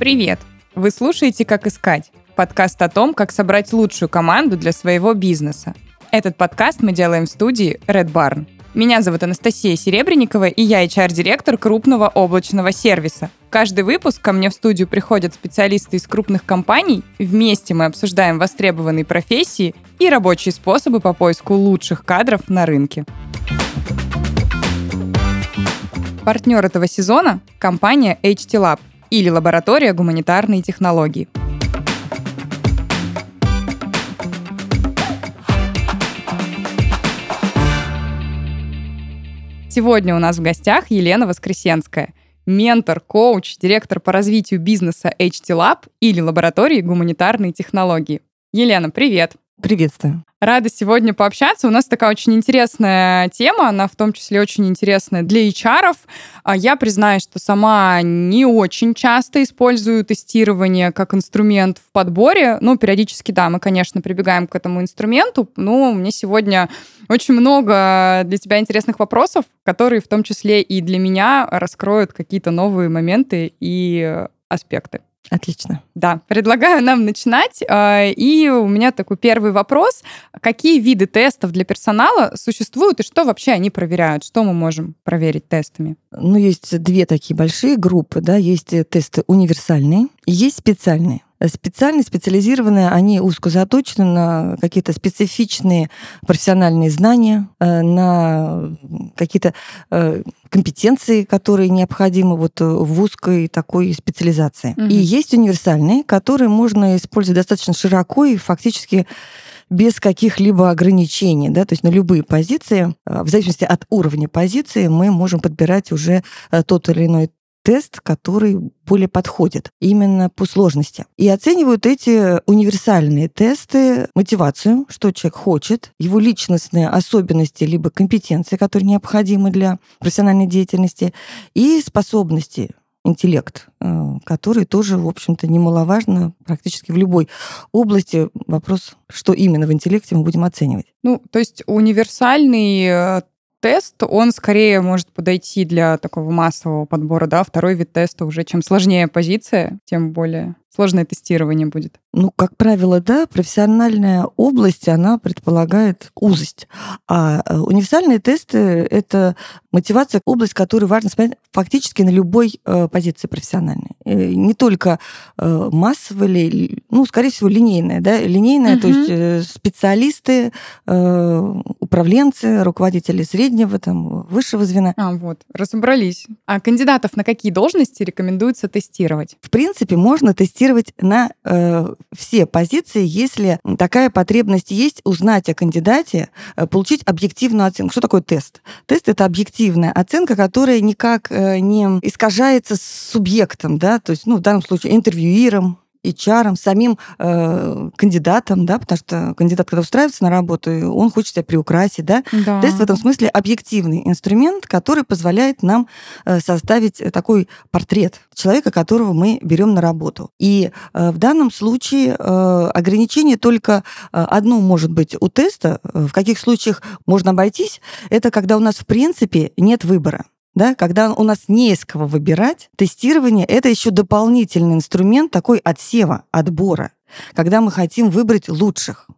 Привет! Вы слушаете «Как искать» – подкаст о том, как собрать лучшую команду для своего бизнеса. Этот подкаст мы делаем в студии Red Barn. Меня зовут Анастасия Серебренникова, и я HR-директор крупного облачного сервиса. Каждый выпуск ко мне в студию приходят специалисты из крупных компаний. Вместе мы обсуждаем востребованные профессии и рабочие способы по поиску лучших кадров на рынке. Партнер этого сезона – компания HT Lab или лаборатория гуманитарной технологии. Сегодня у нас в гостях Елена Воскресенская, ментор, коуч, директор по развитию бизнеса HT Lab или лаборатории гуманитарной технологии. Елена, привет! Приветствую. Рада сегодня пообщаться. У нас такая очень интересная тема, она в том числе очень интересная для HR. А я признаюсь, что сама не очень часто использую тестирование как инструмент в подборе. Ну, периодически, да, мы, конечно, прибегаем к этому инструменту, но мне сегодня очень много для тебя интересных вопросов, которые в том числе и для меня раскроют какие-то новые моменты и аспекты. Отлично. Да, предлагаю нам начинать. А, и у меня такой первый вопрос. Какие виды тестов для персонала существуют и что вообще они проверяют? Что мы можем проверить тестами? Ну, есть две такие большие группы, да, есть тесты универсальные, есть специальные специальные, специализированные, они узко заточены на какие-то специфичные профессиональные знания, э, на какие-то э, компетенции, которые необходимы вот в узкой такой специализации. Угу. И есть универсальные, которые можно использовать достаточно широко и фактически без каких-либо ограничений, да, то есть на любые позиции, э, в зависимости от уровня позиции, мы можем подбирать уже тот или иной тест, который более подходит именно по сложности. И оценивают эти универсальные тесты мотивацию, что человек хочет, его личностные особенности либо компетенции, которые необходимы для профессиональной деятельности, и способности интеллект, э, который тоже, в общем-то, немаловажно практически в любой области. Вопрос, что именно в интеллекте мы будем оценивать. Ну, то есть универсальный э, тест, он скорее может подойти для такого массового подбора, да, второй вид теста уже, чем сложнее позиция, тем более сложное тестирование будет. Ну, как правило, да, профессиональная область, она предполагает узость. А э, универсальные тесты — это мотивация, область, которую важно смотреть фактически на любой э, позиции профессиональной. Э, не только э, массовая, ну, скорее всего, линейная, да, линейная, угу. то есть э, специалисты, э, управленцы, руководители среднего, там, высшего звена. А, вот, разобрались. А кандидатов на какие должности рекомендуется тестировать? В принципе, можно тестировать на э, все позиции, если такая потребность есть, узнать о кандидате, э, получить объективную оценку. Что такое тест? Тест — это объективная оценка, которая никак э, не искажается с субъектом, да, то есть, ну, в данном случае интервьюиром, HR, самим э, кандидатом, да, потому что кандидат, когда устраивается на работу, он хочет себя приукрасить, да. да. Тест в этом смысле объективный инструмент, который позволяет нам э, составить такой портрет человека, которого мы берем на работу. И э, в данном случае э, ограничение только э, одно может быть у теста. В каких случаях можно обойтись? Это когда у нас в принципе нет выбора да, когда у нас не из кого выбирать, тестирование — это еще дополнительный инструмент такой отсева, отбора, когда мы хотим выбрать лучших.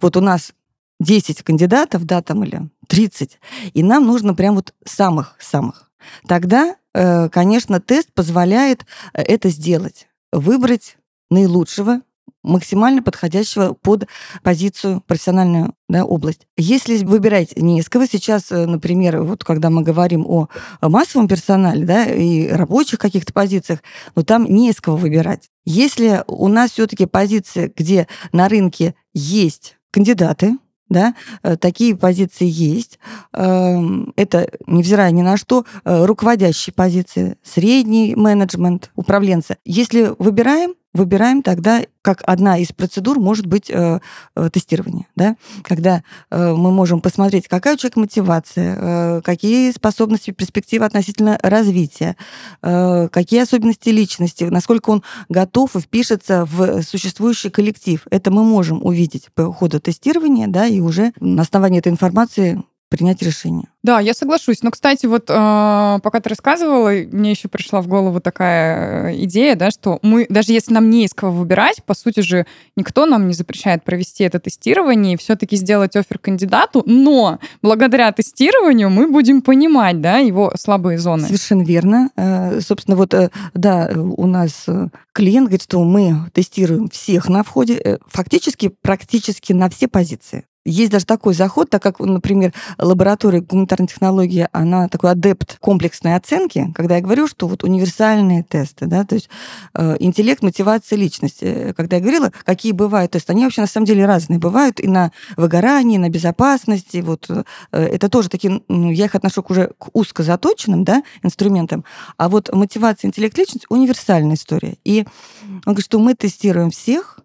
Вот у нас 10 кандидатов, да, там или 30, и нам нужно прям вот самых-самых. Тогда, э, конечно, тест позволяет э, это сделать, выбрать наилучшего, максимально подходящего под позицию профессиональную да, область. Если выбирать не из кого, сейчас, э, например, вот когда мы говорим о массовом персонале да, и рабочих каких-то позициях, но там не из кого выбирать. Если у нас все-таки позиция, где на рынке есть кандидаты, да, э, такие позиции есть. Эм, это, невзирая ни на что, э, руководящие позиции, средний менеджмент, управленцы. Если выбираем, выбираем тогда, как одна из процедур может быть э, э, тестирование, да? когда э, мы можем посмотреть, какая у человека мотивация, э, какие способности, перспективы относительно развития, э, какие особенности личности, насколько он готов и впишется в существующий коллектив. Это мы можем увидеть по ходу тестирования, да, и уже на основании этой информации принять решение. Да, я соглашусь. Но, кстати, вот э, пока ты рассказывала, мне еще пришла в голову такая э, идея, да, что мы, даже если нам не из кого выбирать, по сути же никто нам не запрещает провести это тестирование и все-таки сделать офер кандидату, но благодаря тестированию мы будем понимать, да, его слабые зоны. Совершенно верно. Э, собственно, вот, э, да, у нас клиент говорит, что мы тестируем всех на входе, фактически практически на все позиции. Есть даже такой заход, так как, например, лаборатория гуманитарной технологии, она такой адепт комплексной оценки, когда я говорю, что вот универсальные тесты, да, то есть э, интеллект, мотивация, личность. Э, когда я говорила, какие бывают тесты, они вообще на самом деле разные бывают и на выгорании, и на безопасности, вот э, это тоже такие, ну, я их отношу к уже к узко заточенным, да, инструментам, а вот мотивация, интеллект, личность универсальная история. И он говорит, что мы тестируем всех,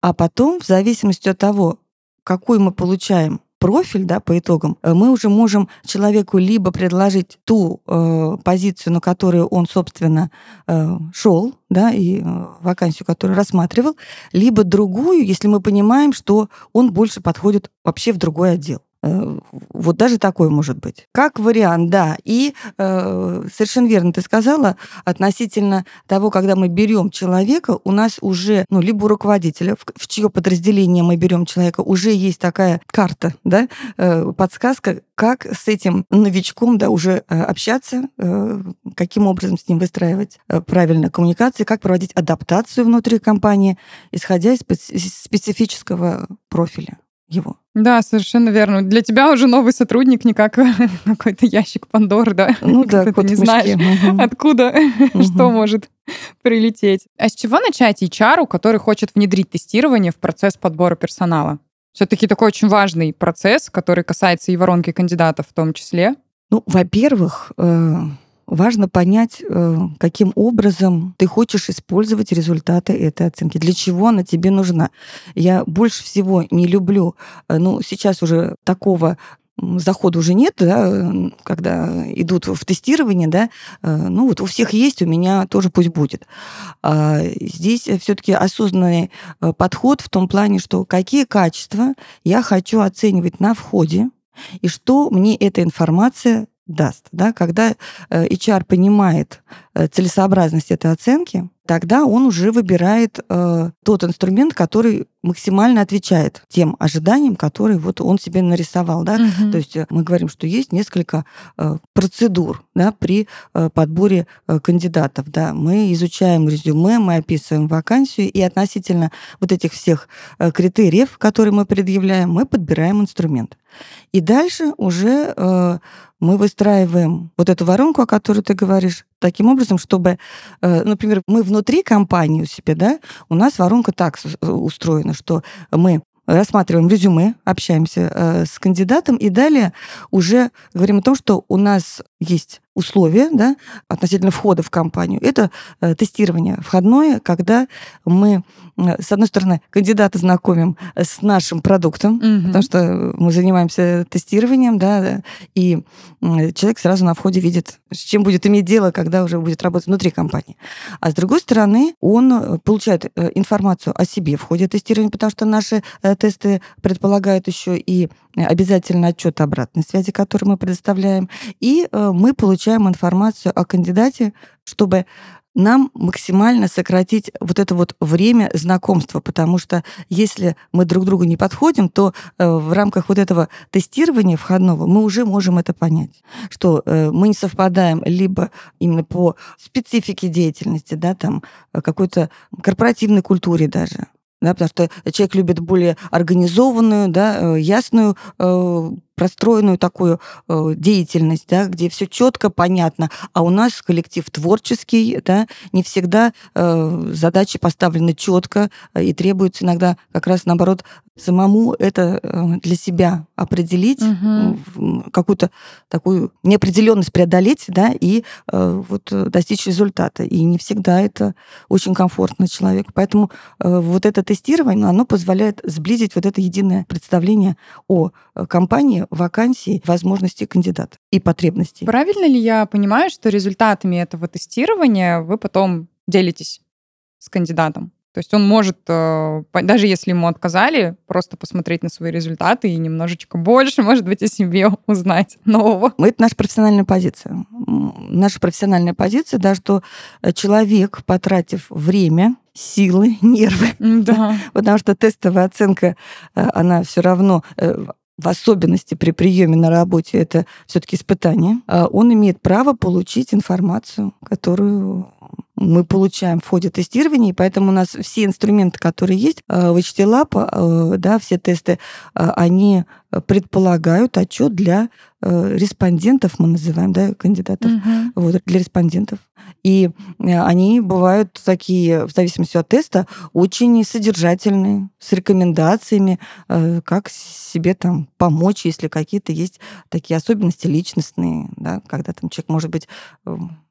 а потом, в зависимости от того, какой мы получаем профиль, да, по итогам, э, мы уже можем человеку либо предложить ту э, позицию, на которую он, собственно, э, шел, да, и э, вакансию, которую рассматривал, либо другую, если мы понимаем, что он больше подходит вообще в другой отдел. Э, вот даже такой может быть. Как вариант, да. И э, совершенно верно ты сказала, относительно того, когда мы берем человека, у нас уже, ну, либо у руководителя, в, в чье подразделение мы берем человека, уже есть такая карта, да, э, подсказка, как с этим новичком, да, уже э, общаться, э, каким образом с ним выстраивать э, правильно коммуникации, как проводить адаптацию внутри компании, исходя из специфического профиля его. Да, совершенно верно. Для тебя уже новый сотрудник не как какой-то ящик Пандоры, да? Ну да, ты не знаешь, откуда что может прилететь. А с чего начать HR, который хочет внедрить тестирование в процесс подбора персонала? Все-таки такой очень важный процесс, который касается и воронки кандидатов в том числе. Ну, во-первых, э, важно понять, э, каким образом ты хочешь использовать результаты этой оценки, для чего она тебе нужна. Я больше всего не люблю, э, ну, сейчас уже такого захода уже нет, да, когда идут в тестирование, да, э, ну вот у всех есть, у меня тоже пусть будет. А здесь все-таки осознанный подход в том плане, что какие качества я хочу оценивать на входе, и что мне эта информация даст. Да? Когда э, HR понимает э, целесообразность этой оценки, тогда он уже выбирает э, тот инструмент, который максимально отвечает тем ожиданиям, которые вот он себе нарисовал. Да? Угу. То есть э, мы говорим, что есть несколько э, процедур да, при э, подборе э, кандидатов. Да? Мы изучаем резюме, мы описываем вакансию, и относительно вот этих всех э, критериев, которые мы предъявляем, мы подбираем инструмент. И дальше уже э, мы выстраиваем вот эту воронку, о которой ты говоришь, таким образом, чтобы, э, например, мы внутри компании у себя, да, у нас воронка так устроена, что мы рассматриваем резюме, общаемся э, с кандидатом и далее уже говорим о том, что у нас есть условия да, относительно входа в компанию. Это э, тестирование входное, когда мы, э, с одной стороны, кандидата знакомим с нашим продуктом, угу. потому что мы занимаемся тестированием, да, и человек сразу на входе видит, с чем будет иметь дело, когда уже будет работать внутри компании. А с другой стороны, он получает информацию о себе в ходе тестирования, потому что наши тесты предполагают еще и обязательно отчет обратной связи, который мы предоставляем, и мы получаем информацию о кандидате, чтобы нам максимально сократить вот это вот время знакомства, потому что если мы друг другу не подходим, то э, в рамках вот этого тестирования входного мы уже можем это понять, что э, мы не совпадаем либо именно по специфике деятельности, да, там э, какой-то корпоративной культуре даже, да, потому что человек любит более организованную, да, ясную простроенную такую э, деятельность, да, где все четко, понятно, а у нас коллектив творческий, да, не всегда э, задачи поставлены четко э, и требуется иногда как раз наоборот самому это э, для себя определить, угу. какую-то такую неопределенность преодолеть, да, и э, вот достичь результата. И не всегда это очень комфортно человеку. Поэтому э, вот это тестирование, оно позволяет сблизить вот это единое представление о компании, вакансий, возможностей кандидата и потребностей. Правильно ли я понимаю, что результатами этого тестирования вы потом делитесь с кандидатом? То есть он может, э, даже если ему отказали, просто посмотреть на свои результаты и немножечко больше, может быть, о себе узнать нового. Это наша профессиональная позиция. Наша профессиональная позиция, да, что человек, потратив время, силы, нервы, да. потому что тестовая оценка, э, она все равно э, в особенности при приеме на работе, это все-таки испытание, а он имеет право получить информацию, которую мы получаем в ходе тестирования, и поэтому у нас все инструменты, которые есть э, в HTLab, э, да, все тесты, э, они предполагают отчет для респондентов, мы называем, да, кандидатов, угу. вот, для респондентов. И они бывают такие, в зависимости от теста, очень содержательные, с рекомендациями, как себе там помочь, если какие-то есть такие особенности личностные, да, когда там человек может быть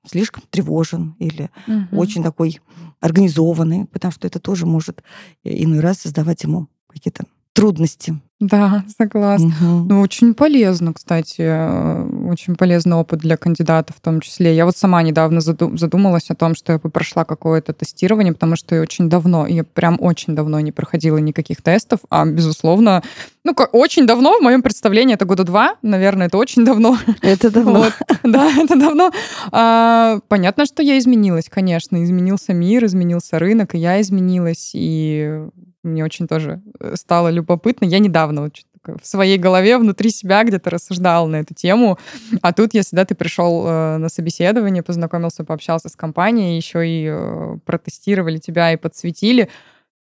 слишком тревожен или угу. очень такой организованный, потому что это тоже может иной раз создавать ему какие-то трудности. Да, согласна. Угу. Ну, очень полезно, кстати, э, очень полезный опыт для кандидатов в том числе. Я вот сама недавно задумалась о том, что я бы прошла какое-то тестирование, потому что я очень давно, я прям очень давно не проходила никаких тестов, а, безусловно, ну, как, очень давно, в моем представлении, это года два, наверное, это очень давно. Это давно. Вот. Да, это давно. А, понятно, что я изменилась, конечно. Изменился мир, изменился рынок, и я изменилась, и мне очень тоже э, стало любопытно. Я недавно вот в своей голове, внутри себя где-то рассуждала на эту тему. А тут, если да, ты пришел э, на собеседование, познакомился, пообщался с компанией, еще и э, протестировали тебя и подсветили,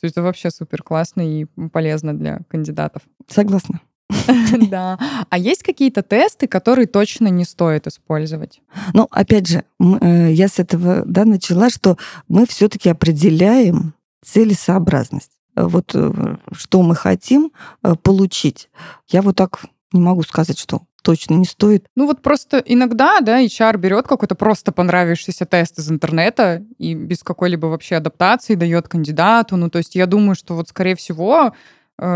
то это вообще супер классно и полезно для кандидатов. Согласна. Да. А есть какие-то тесты, которые точно не стоит использовать? Ну, опять же, я с этого да, начала, что мы все-таки определяем целесообразность вот э, что мы хотим э, получить. Я вот так не могу сказать, что точно не стоит. Ну вот просто иногда, да, HR берет какой-то просто понравившийся тест из интернета и без какой-либо вообще адаптации дает кандидату. Ну то есть я думаю, что вот скорее всего э,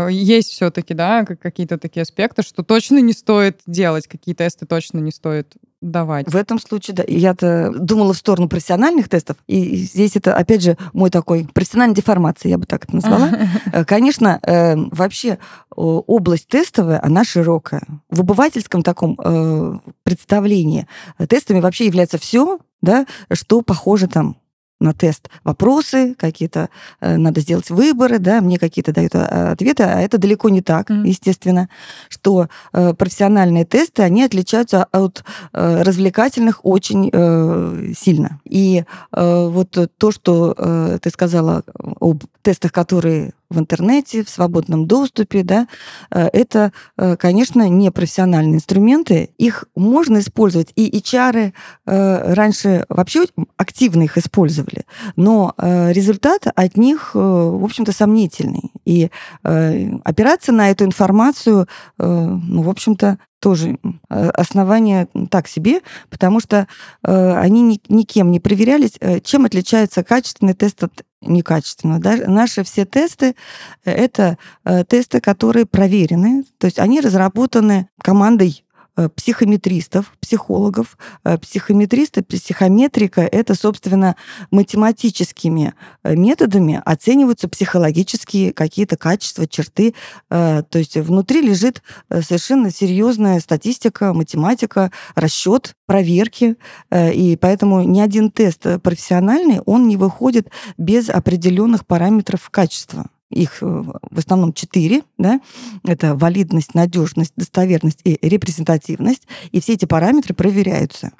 есть все-таки, да, какие-то такие аспекты, что точно не стоит делать, какие тесты точно не стоит давать. В этом случае, да. Я-то думала в сторону профессиональных тестов, и здесь это, опять же, мой такой профессиональная деформация, я бы так это назвала. Э, конечно, э, вообще область тестовая, она широкая. В обывательском таком э, представлении тестами вообще является все, да, что похоже там на тест вопросы, какие-то э, надо сделать выборы, да, мне какие-то дают а, ответы, а это далеко не так, mm. естественно, что э, профессиональные тесты, они отличаются от э, развлекательных очень э, сильно. И э, вот то, что э, ты сказала об тестах, которые в интернете, в свободном доступе, да, э, это, э, конечно, не профессиональные инструменты. Их можно использовать, и HR э, раньше вообще активно их использовали, но результат от них, в общем-то, сомнительный. И опираться на эту информацию, ну, в общем-то, тоже основание так себе, потому что они никем не проверялись. Чем отличается качественный тест от некачественно. Да? Наши все тесты — это э, тесты, которые проверены, то есть они разработаны командой Э, психометристов, психологов. Э, психометристы, психометрика — это, собственно, математическими э, методами оцениваются психологические какие-то качества, черты. То есть внутри лежит совершенно серьезная статистика, математика, расчет, проверки. И поэтому ни один тест профессиональный, он не выходит без определенных параметров качества их э, в основном четыре, да, это валидность, надежность, достоверность и репрезентативность, и все эти параметры проверяются.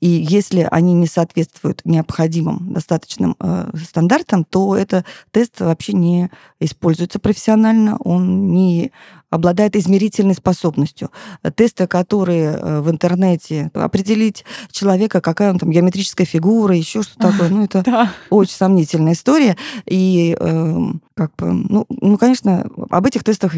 И если они не соответствуют необходимым достаточным э, стандартам, то этот тест вообще не используется профессионально, он не обладает измерительной способностью. Тесты, которые э, в интернете, определить человека, какая он там геометрическая фигура, еще что такое, ну это да. очень сомнительная история. И э, как бы, ну, ну, конечно, об этих тестах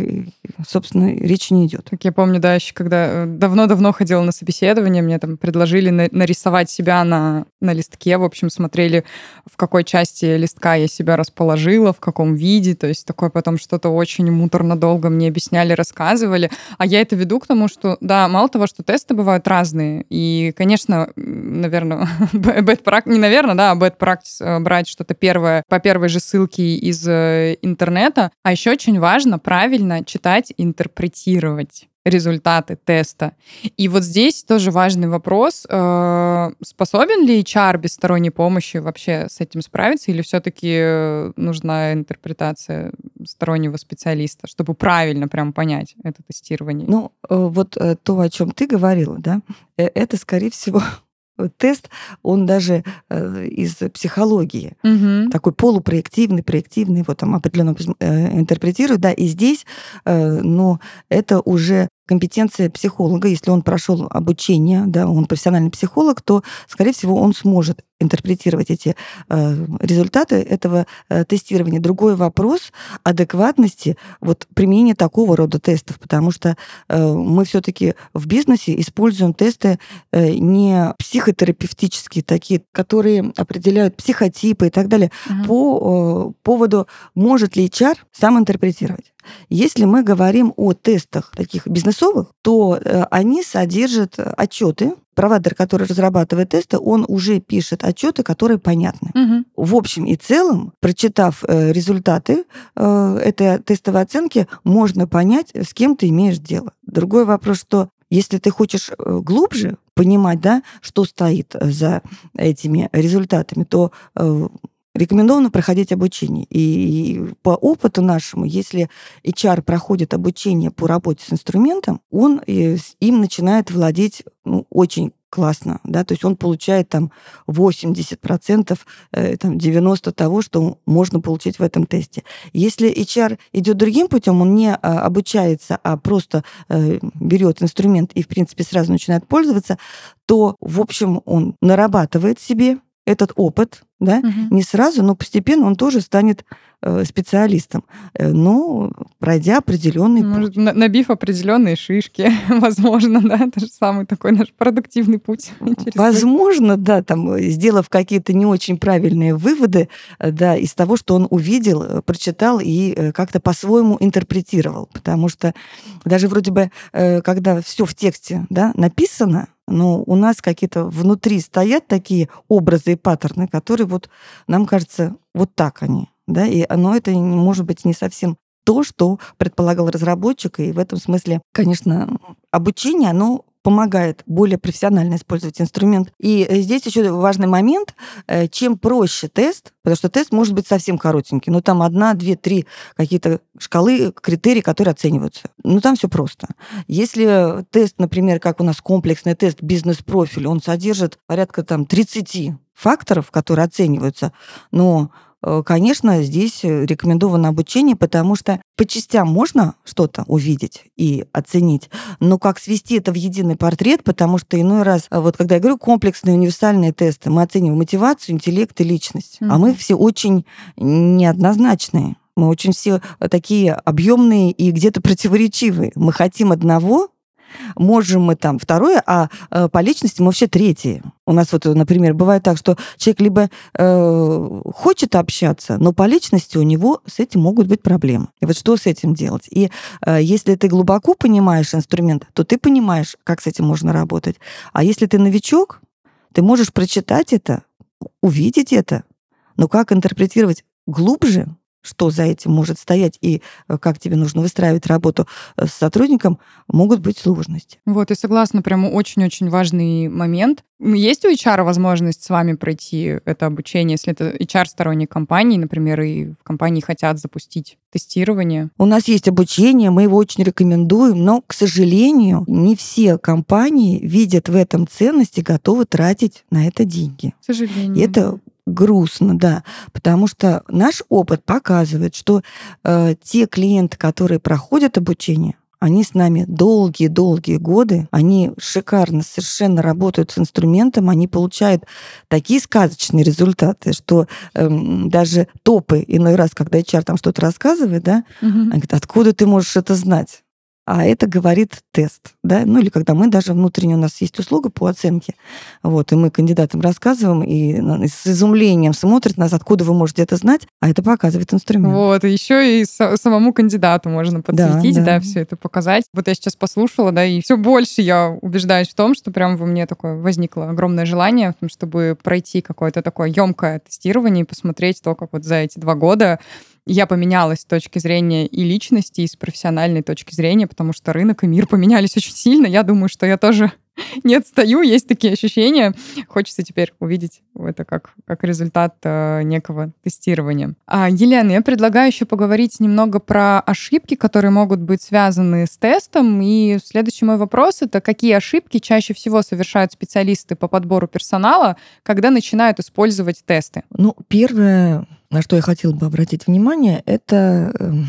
собственно, речи не идет. Как я помню, да, еще когда э, давно-давно ходила на собеседование, мне там предложили нарисовать себя на, на листке, в общем, смотрели, в какой части листка я себя расположила, в каком виде, то есть такое потом что-то очень муторно долго мне объясняли, рассказывали. А я это веду к тому, что, да, мало того, что тесты бывают разные, и, конечно, наверное, bad practice, не наверное, да, а bad practice э, брать что-то первое по первой же ссылке из э, интернета, а еще очень важно правильно читать, интерпретировать результаты теста. И вот здесь тоже важный вопрос, э, способен ли HR без сторонней помощи вообще с этим справиться, или все-таки нужна интерпретация стороннего специалиста, чтобы правильно прям понять это тестирование? Ну, вот то, о чем ты говорила, да, это, скорее всего, тест, он даже э, из психологии, угу. такой полупроективный, проективный, его там определенно э, интерпретируют, да, и здесь, э, но это уже компетенция психолога, если он прошел обучение, да, он профессиональный психолог, то, скорее всего, он сможет интерпретировать эти э, результаты этого э, тестирования. Другой вопрос адекватности вот применения такого рода тестов, потому что э, мы все-таки в бизнесе используем тесты э, не психотерапевтические, такие, которые определяют психотипы и так далее, угу. по э, поводу может ли HR сам интерпретировать. Если мы говорим о тестах таких бизнесовых, то э, они содержат отчеты. Провайдер, который разрабатывает тесты, он уже пишет отчеты, которые понятны. Угу. В общем и целом, прочитав э, результаты э, этой тестовой оценки, можно понять, с кем ты имеешь дело. Другой вопрос, что если ты хочешь глубже понимать, да, что стоит за этими результатами, то рекомендовано проходить обучение. И по опыту нашему, если HR проходит обучение по работе с инструментом, он им начинает владеть ну, очень классно, да, то есть он получает там 80%, э, там 90% того, что можно получить в этом тесте. Если HR идет другим путем, он не а, обучается, а просто э, берет инструмент и, в принципе, сразу начинает пользоваться, то, в общем, он нарабатывает себе этот опыт, да, угу. не сразу, но постепенно он тоже станет специалистом, э, но пройдя определенный Может, путь. Набив определенные шишки, возможно, да, это же самый такой наш продуктивный путь. Возможно, да, там, э, сделав какие-то не очень правильные выводы, да, из того, что он увидел, прочитал и как-то по-своему интерпретировал, потому что даже вроде бы, когда все в тексте, да, написано, но у нас какие-то внутри стоят такие образы и паттерны, которые вот нам кажется, вот так они. Да? И оно это может быть не совсем то, что предполагал разработчик. И в этом смысле, конечно, обучение, оно помогает более профессионально использовать инструмент. И э, здесь еще важный момент, э, чем проще тест, потому что тест может быть совсем коротенький, но там одна, две, три какие-то шкалы, критерии, которые оцениваются. Ну, там все просто. Если тест, например, как у нас комплексный тест бизнес-профиль, он содержит порядка там 30 факторов, которые оцениваются, но конечно, здесь э, рекомендовано обучение, потому что по частям можно что-то увидеть и оценить, но как свести это в единый портрет, потому что иной раз, э, вот когда я говорю комплексные универсальные тесты, мы оцениваем мотивацию, интеллект и личность, mm-hmm. а мы все очень неоднозначные. Мы очень все такие объемные и где-то противоречивые. Мы хотим одного, можем мы там второе, а э, по личности мы вообще третье. У нас вот, например, бывает так, что человек либо э, хочет общаться, но по личности у него с этим могут быть проблемы. И вот что с этим делать? И э, если ты глубоко понимаешь инструмент, то ты понимаешь, как с этим можно работать. А если ты новичок, ты можешь прочитать это, увидеть это, но как интерпретировать глубже, что за этим может стоять и э, как тебе нужно выстраивать работу э, с сотрудником, могут быть сложности. Вот, и согласна, прямо очень-очень важный момент. Есть у HR возможность с вами пройти это обучение, если это HR сторонней компании, например, и в компании хотят запустить тестирование? У нас есть обучение, мы его очень рекомендуем, но, к сожалению, не все компании видят в этом ценности, готовы тратить на это деньги. К сожалению. И это грустно, да, потому что наш опыт показывает, что э, те клиенты, которые проходят обучение, они с нами долгие-долгие годы, они шикарно совершенно работают с инструментом, они получают такие сказочные результаты, что эм, даже топы иной раз, когда HR там что-то рассказывает, да, угу. они говорят, откуда ты можешь это знать? А это говорит тест, да, ну или когда мы даже внутренне у нас есть услуга по оценке, вот, и мы кандидатам рассказываем, и с изумлением смотрят нас, откуда вы можете это знать, а это показывает инструмент. Вот, и еще и самому кандидату можно подсветить, да, да. да, все это показать. Вот я сейчас послушала, да, и все больше я убеждаюсь в том, что прям во мне такое возникло огромное желание, чтобы пройти какое-то такое емкое тестирование и посмотреть то, как вот за эти два года я поменялась с точки зрения и личности, и с профессиональной точки зрения, потому что рынок и мир поменялись очень сильно. Я думаю, что я тоже не отстаю, есть такие ощущения. Хочется теперь увидеть это как, как результат э, некого тестирования. А, Елена, я предлагаю еще поговорить немного про ошибки, которые могут быть связаны с тестом. И следующий мой вопрос — это какие ошибки чаще всего совершают специалисты по подбору персонала, когда начинают использовать тесты? Ну, первое, на что я хотела бы обратить внимание, это эм,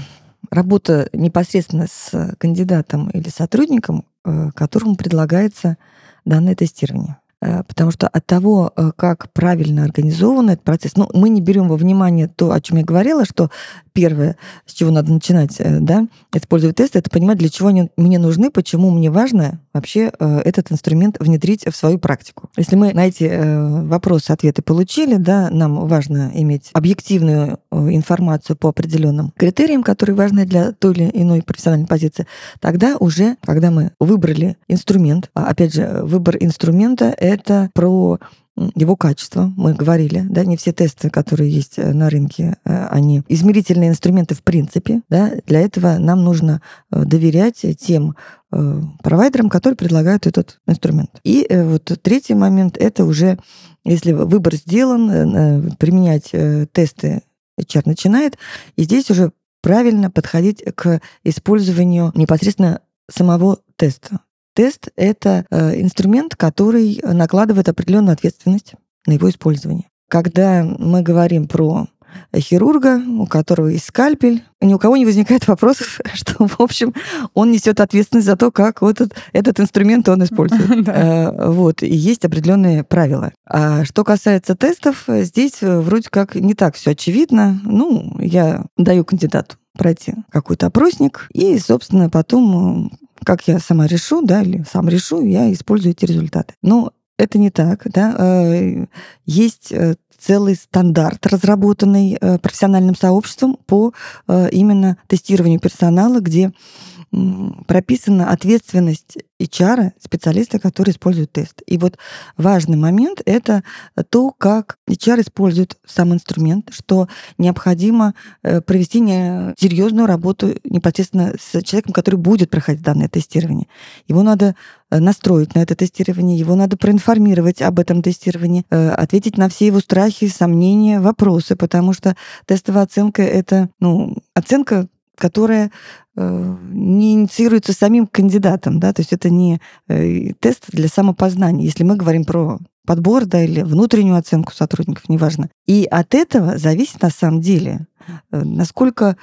работа непосредственно с кандидатом или сотрудником, которому предлагается данное тестирование. Э, потому что от того, э, как правильно организован этот процесс, ну, мы не берем во внимание то, о чем я говорила, что первое, с чего надо начинать, э, да, использовать тесты, это понимать, для чего они мне нужны, почему мне важно вообще этот инструмент внедрить в свою практику. Если мы на эти вопросы ответы получили, да, нам важно иметь объективную информацию по определенным критериям, которые важны для той или иной профессиональной позиции, тогда уже, когда мы выбрали инструмент, а, опять же, выбор инструмента — это про его качество, мы говорили, да, не все тесты, которые есть э, на рынке, э, они измерительные инструменты в принципе, да, для этого нам нужно э, доверять тем провайдерам, которые предлагают этот инструмент. И вот третий момент — это уже, если выбор сделан, применять тесты HR начинает, и здесь уже правильно подходить к использованию непосредственно самого теста. Тест — это э, инструмент, который накладывает определенную ответственность на его использование. Когда мы говорим про хирурга, у которого есть скальпель, ни у кого не возникает вопросов, что, в общем, он несет ответственность за то, как вот этот, этот инструмент он использует. Э, вот, и есть определенные правила. А что касается тестов, здесь вроде как не так все очевидно. Ну, я даю кандидату пройти какой-то опросник, и, собственно, потом как я сама решу, да, или сам решу, я использую эти результаты. Но это не так, да. Э, есть э, целый стандарт, разработанный э, профессиональным сообществом по именно тестированию персонала, где прописана ответственность HR, специалиста, который использует тест. И вот важный момент — это то, как HR использует сам инструмент, что необходимо э, провести серьезную работу непосредственно с человеком, который будет проходить данное тестирование. Его надо э, настроить на это тестирование, его надо проинформировать об этом тестировании, э, ответить на все его страхи, сомнения, вопросы, потому что тестовая оценка — это ну, оценка которая э, не инициируется самим кандидатом, да, то есть это не э, тест для самопознания, если мы говорим про подбор, да, или внутреннюю оценку сотрудников, неважно. И от этого зависит на самом деле, э, насколько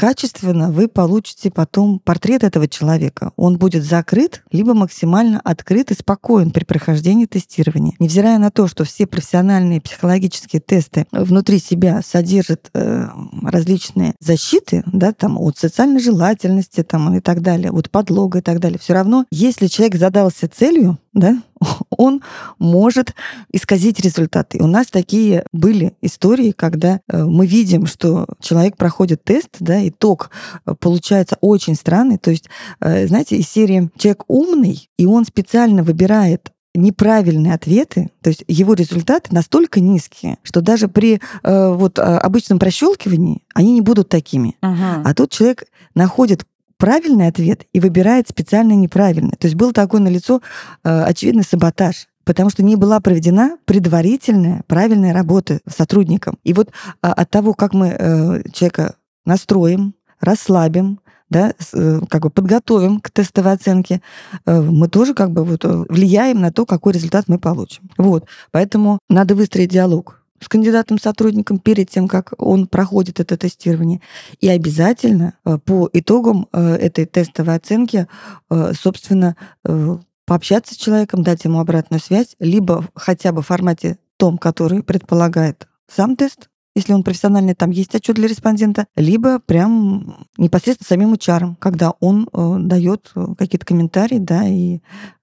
качественно вы получите потом портрет этого человека. Он будет закрыт, либо максимально открыт и спокоен при прохождении тестирования. Невзирая на то, что все профессиональные психологические тесты внутри себя содержат э, различные защиты, да, там, от социальной желательности там, и так далее, от подлога и так далее, все равно, если человек задался целью, да, он может исказить результаты. У нас такие были истории, когда э, мы видим, что человек проходит тест, да, итог э, получается очень странный. То есть, э, знаете, из серии «Человек умный», и он специально выбирает неправильные ответы, то есть его результаты настолько низкие, что даже при э, вот обычном прощелкивании они не будут такими. Ага. А тут человек находит правильный ответ и выбирает специально неправильный. То есть был такой налицо э, очевидный саботаж потому что не была проведена предварительная правильная работа с сотрудником. И вот а, от того, как мы э, человека настроим, расслабим, да, э, как бы подготовим к тестовой оценке, э, мы тоже как бы вот влияем на то, какой результат мы получим. Вот. Поэтому надо выстроить диалог с кандидатом-сотрудником перед тем, как он проходит это тестирование. И обязательно э, по итогам э, этой тестовой оценки, э, собственно, пообщаться с человеком, дать ему обратную связь, либо хотя бы в формате том, который предполагает сам тест, если он профессиональный, там есть отчет для респондента, либо прям непосредственно самим HR, когда он дает какие-то комментарии, да, и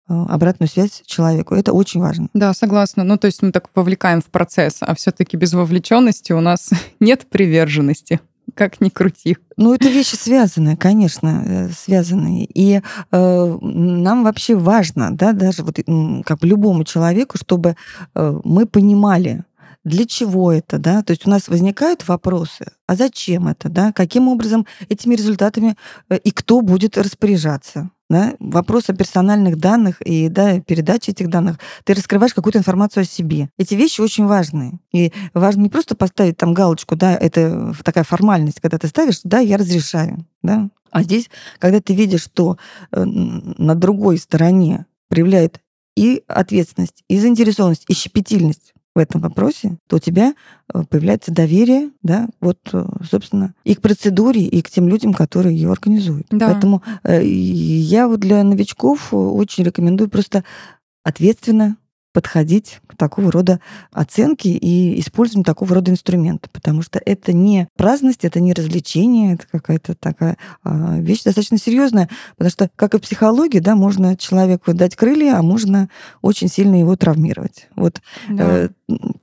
обратную связь человеку. Это очень важно. Да, согласна. Ну, то есть мы так вовлекаем в процесс, а все-таки без вовлеченности у нас нет приверженности как ни крути. Ну, это вещи связанные, конечно, э, связанные. И э, нам вообще важно, да, даже вот как любому человеку, чтобы э, мы понимали, для чего это, да, то есть у нас возникают вопросы, а зачем это, да, каким образом этими результатами э, и кто будет распоряжаться, да, вопрос о персональных данных и да, передаче этих данных, ты раскрываешь какую-то информацию о себе. Эти вещи очень важны. И важно не просто поставить там галочку, да, это такая формальность, когда ты ставишь, да, я разрешаю, да. А здесь, когда ты видишь, что э, на другой стороне проявляет и ответственность, и заинтересованность, и щепетильность в этом вопросе, то у тебя э, появляется доверие, да, вот, э, собственно, и к процедуре, и к тем людям, которые ее организуют. Да. Поэтому э, я вот для новичков очень рекомендую просто ответственно подходить к такого рода оценке и использованию такого рода инструмента, потому что это не праздность, это не развлечение, это какая-то такая а, вещь достаточно серьезная, потому что, как и в психологии, да, можно человеку дать крылья, а можно очень сильно его травмировать. Вот да. э,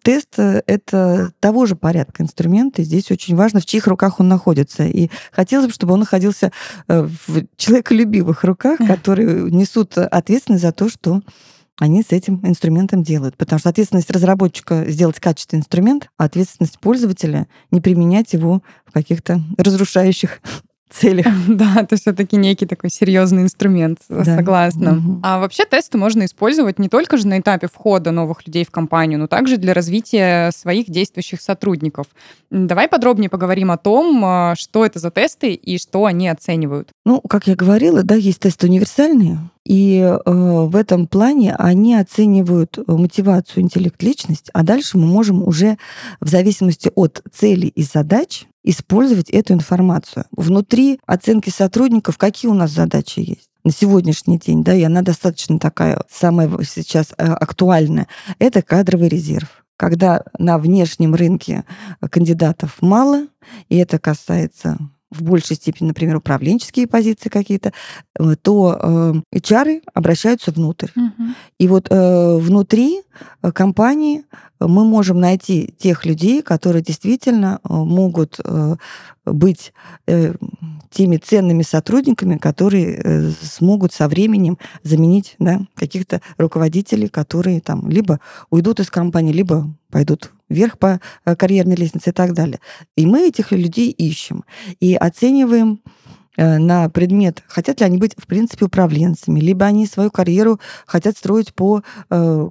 тест — это того же порядка инструмент, и здесь очень важно, в чьих руках он находится. И хотелось бы, чтобы он находился э, в человеколюбивых руках, которые несут ответственность за то, что они с этим инструментом делают. Потому что ответственность разработчика сделать качественный инструмент, а ответственность пользователя не применять его в каких-то разрушающих целях. Да, это все-таки некий такой серьезный инструмент, да. согласна. Угу. А вообще тесты можно использовать не только же на этапе входа новых людей в компанию, но также для развития своих действующих сотрудников. Давай подробнее поговорим о том, а, что это за тесты и что они оценивают. Ну, как я говорила, да, есть тесты универсальные, и э, в этом плане они оценивают мотивацию, интеллект, личность, а дальше мы можем уже в зависимости от целей и задач использовать эту информацию. Внутри оценки сотрудников какие у нас задачи есть? на сегодняшний день, да, и она достаточно такая, самая сейчас э, актуальная, это кадровый резерв. Когда на внешнем рынке кандидатов мало, и это касается в большей степени, например, управленческие позиции какие-то, э, то э, HR обращаются внутрь. Угу. И вот э, внутри э, компании мы можем найти тех людей, которые действительно могут быть теми ценными сотрудниками, которые смогут со временем заменить да, каких-то руководителей, которые там либо уйдут из компании, либо пойдут вверх по э, карьерной лестнице и так далее. И мы этих людей ищем и оцениваем э, на предмет, хотят ли они быть, в принципе, управленцами, либо они свою карьеру хотят строить по э,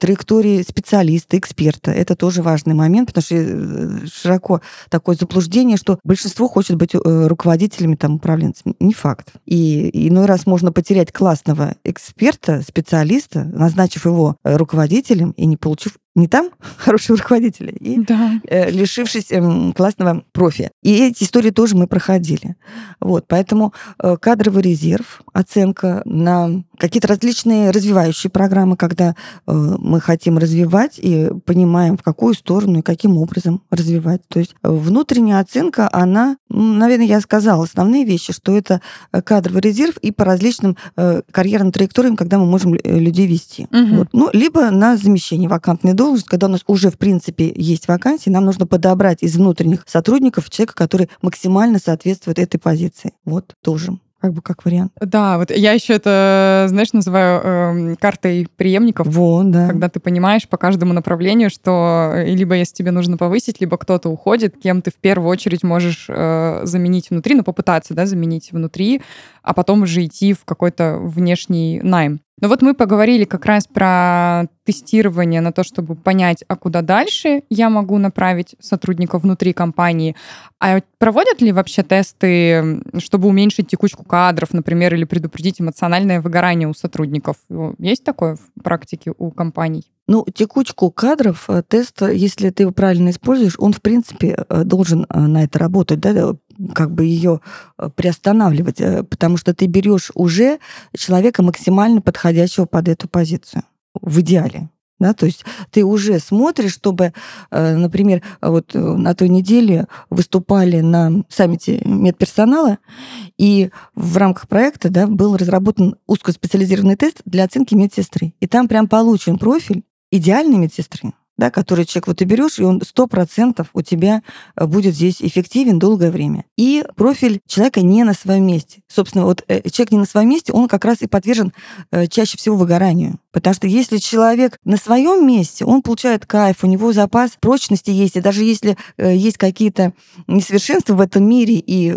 траектории специалиста, эксперта. Это тоже важный момент, потому что широко такое заблуждение, что большинство хочет быть руководителями, там, управленцами. Не факт. И иной раз можно потерять классного эксперта, специалиста, назначив его руководителем и не получив не там хорошего руководителя, и да. э, лишившись э, классного профи. И эти истории тоже мы проходили. Вот, поэтому э, кадровый резерв, оценка на какие-то различные развивающие программы, когда э, мы хотим развивать и понимаем, в какую сторону и каким образом развивать. То есть э, внутренняя оценка, она, наверное, я сказала основные вещи, что это э, кадровый резерв и по различным э, карьерным траекториям, когда мы можем э, людей вести. Угу. Вот. Ну, либо на замещение вакантной должности должность, когда у нас уже, в принципе, есть вакансии, нам нужно подобрать из внутренних сотрудников человека, который максимально соответствует этой позиции. Вот тоже как бы как вариант. Да, вот я еще это, знаешь, называю э, картой преемников. Вот, да. Когда ты понимаешь по каждому направлению, что э, либо если тебе нужно повысить, либо кто-то уходит, кем ты в первую очередь можешь э, заменить внутри, ну попытаться, да, заменить внутри, а потом уже идти в какой-то внешний найм. Ну вот мы поговорили как раз про тестирование на то, чтобы понять, а куда дальше я могу направить сотрудников внутри компании. А проводят ли вообще тесты, чтобы уменьшить текучку кадров, например, или предупредить эмоциональное выгорание у сотрудников? Есть такое в практике у компаний? Ну, текучку кадров, э, тест, если ты его правильно используешь, он, в принципе, э, должен э, на это работать, да, как бы ее приостанавливать, потому что ты берешь уже человека максимально подходящего под эту позицию в идеале. Да, то есть ты уже смотришь, чтобы, э, например, вот э, на той неделе выступали на саммите медперсонала, и в рамках проекта да, был разработан узкоспециализированный тест для оценки медсестры. И там прям получен профиль идеальной медсестры, да, который человек вот ты берешь, и он сто процентов у тебя э, будет здесь эффективен долгое время. И профиль человека не на своем месте. Собственно, вот э, человек не на своем месте, он как раз и подвержен э, чаще всего выгоранию. Потому что если человек на своем месте, он получает кайф, у него запас прочности есть, и даже если есть какие-то несовершенства в этом мире, и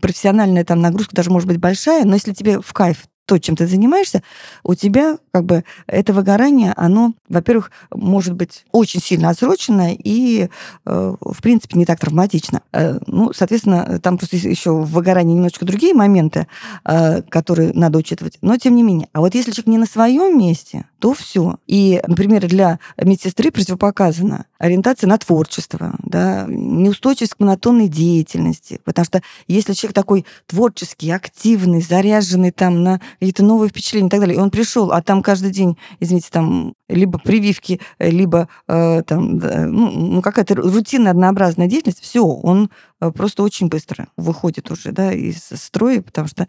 профессиональная там нагрузка даже может быть большая, но если тебе в кайф, то, чем ты занимаешься, у тебя как бы это выгорание, оно, во-первых, может быть очень сильно отсрочено и, э, в принципе, не так травматично. Э, ну, соответственно, там просто еще в выгорании немножечко другие моменты, э, которые надо учитывать, но тем не менее. А вот если человек не на своем месте, то все. И, например, для медсестры противопоказана ориентация на творчество, да, неустойчивость к монотонной деятельности. Потому что если человек такой творческий, активный, заряженный там на какие-то новые впечатления и так далее. И он пришел, а там каждый день, извините, там либо прививки, либо э, там, ну, ну, какая-то рутинная, однообразная деятельность, все, он э, просто очень быстро выходит уже да, из строя, потому что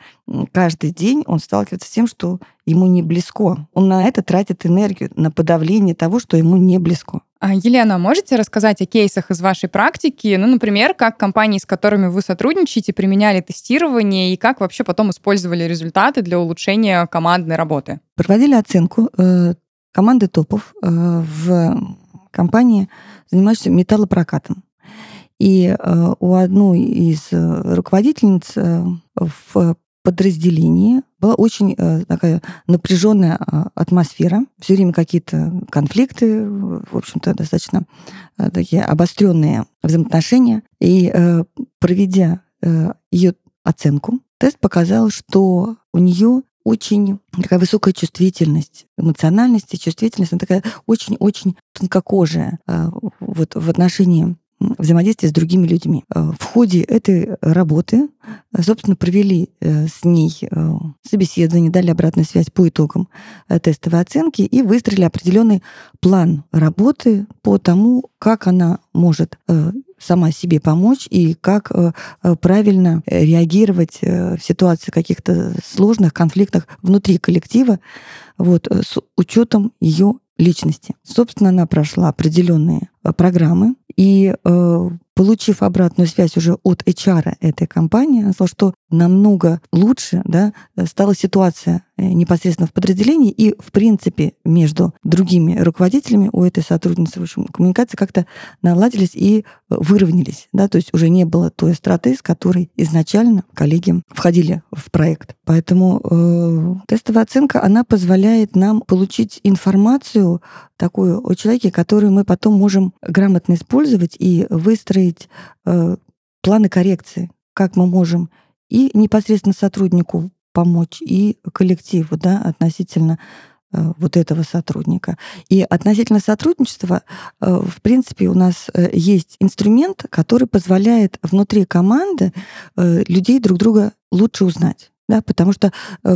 каждый день он сталкивается с тем, что ему не близко. Он на это тратит энергию, на подавление того, что ему не близко. А, Елена, можете рассказать о кейсах из вашей практики? Ну, например, как компании, с которыми вы сотрудничаете, применяли тестирование и как вообще потом использовали результаты для улучшения командной работы? Проводили оценку э, команды топов э, в компании, занимающейся металлопрокатом. И э, у одной из э, руководительниц э, в подразделении была очень э, такая напряженная э, атмосфера, все время какие-то конфликты, в общем-то, достаточно э, такие обостренные взаимоотношения. И э, проведя э, ее оценку, тест показал, что у нее очень такая высокая чувствительность, эмоциональность и чувствительность, она такая очень-очень тонкокожая э, вот в отношении взаимодействия с другими людьми. Э, в ходе этой работы, э, собственно, провели э, с ней собеседование, дали обратную связь по итогам тестовой оценки и выстроили определенный план работы по тому, как она может сама себе помочь и как правильно реагировать в ситуации каких-то сложных конфликтах внутри коллектива вот, с учетом ее личности. Собственно, она прошла определенные программы, и э, получив обратную связь уже от HR этой компании, она сказала, что намного лучше да, стала ситуация э, непосредственно в подразделении и, в принципе, между другими руководителями у этой сотрудницы, в общем, коммуникации как-то наладились и выровнялись. Да, то есть уже не было той страты, с которой изначально коллеги входили в проект. Поэтому э, тестовая оценка, она позволяет нам получить информацию такую о человеке, которую мы потом можем грамотно использовать и выстроить э, планы коррекции, как мы можем и непосредственно сотруднику помочь, и коллективу да, относительно э, вот этого сотрудника. И относительно сотрудничества, э, в принципе, у нас э, есть инструмент, который позволяет внутри команды людей друг друга лучше узнать. Да, потому что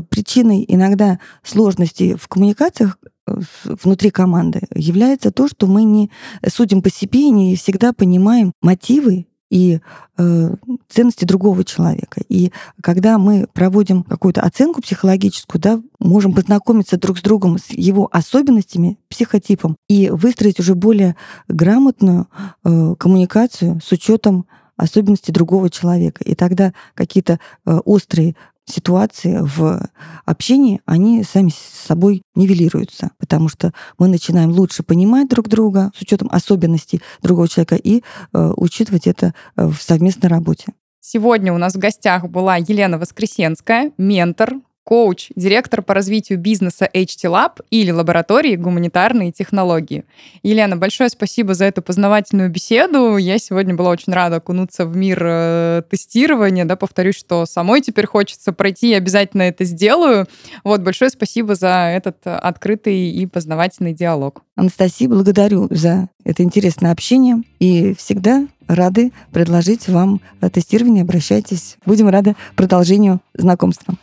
причиной иногда сложностей в коммуникациях внутри команды является то, что мы не судим по себе и не всегда понимаем мотивы и э, ценности другого человека. И когда мы проводим какую-то оценку психологическую, да, можем познакомиться друг с другом, с его особенностями, психотипом, и выстроить уже более грамотную э, коммуникацию с учетом особенностей другого человека. И тогда какие-то э, острые ситуации в общении, они сами с собой нивелируются, потому что мы начинаем лучше понимать друг друга с учетом особенностей другого человека и э, учитывать это э, в совместной работе. Сегодня у нас в гостях была Елена Воскресенская, ментор, коуч, директор по развитию бизнеса HT Lab или лаборатории гуманитарные технологии. Елена, большое спасибо за эту познавательную беседу. Я сегодня была очень рада окунуться в мир э, тестирования. Да, повторюсь, что самой теперь хочется пройти, я обязательно это сделаю. Вот, большое спасибо за этот открытый и познавательный диалог. Анастасия, благодарю за это интересное общение и всегда рады предложить вам тестирование. Обращайтесь. Будем рады продолжению знакомства.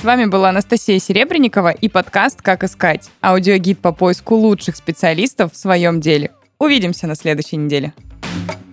С вами была Анастасия Серебренникова и подкаст «Как искать» – аудиогид по поиску лучших специалистов в своем деле. Увидимся на следующей неделе. thank you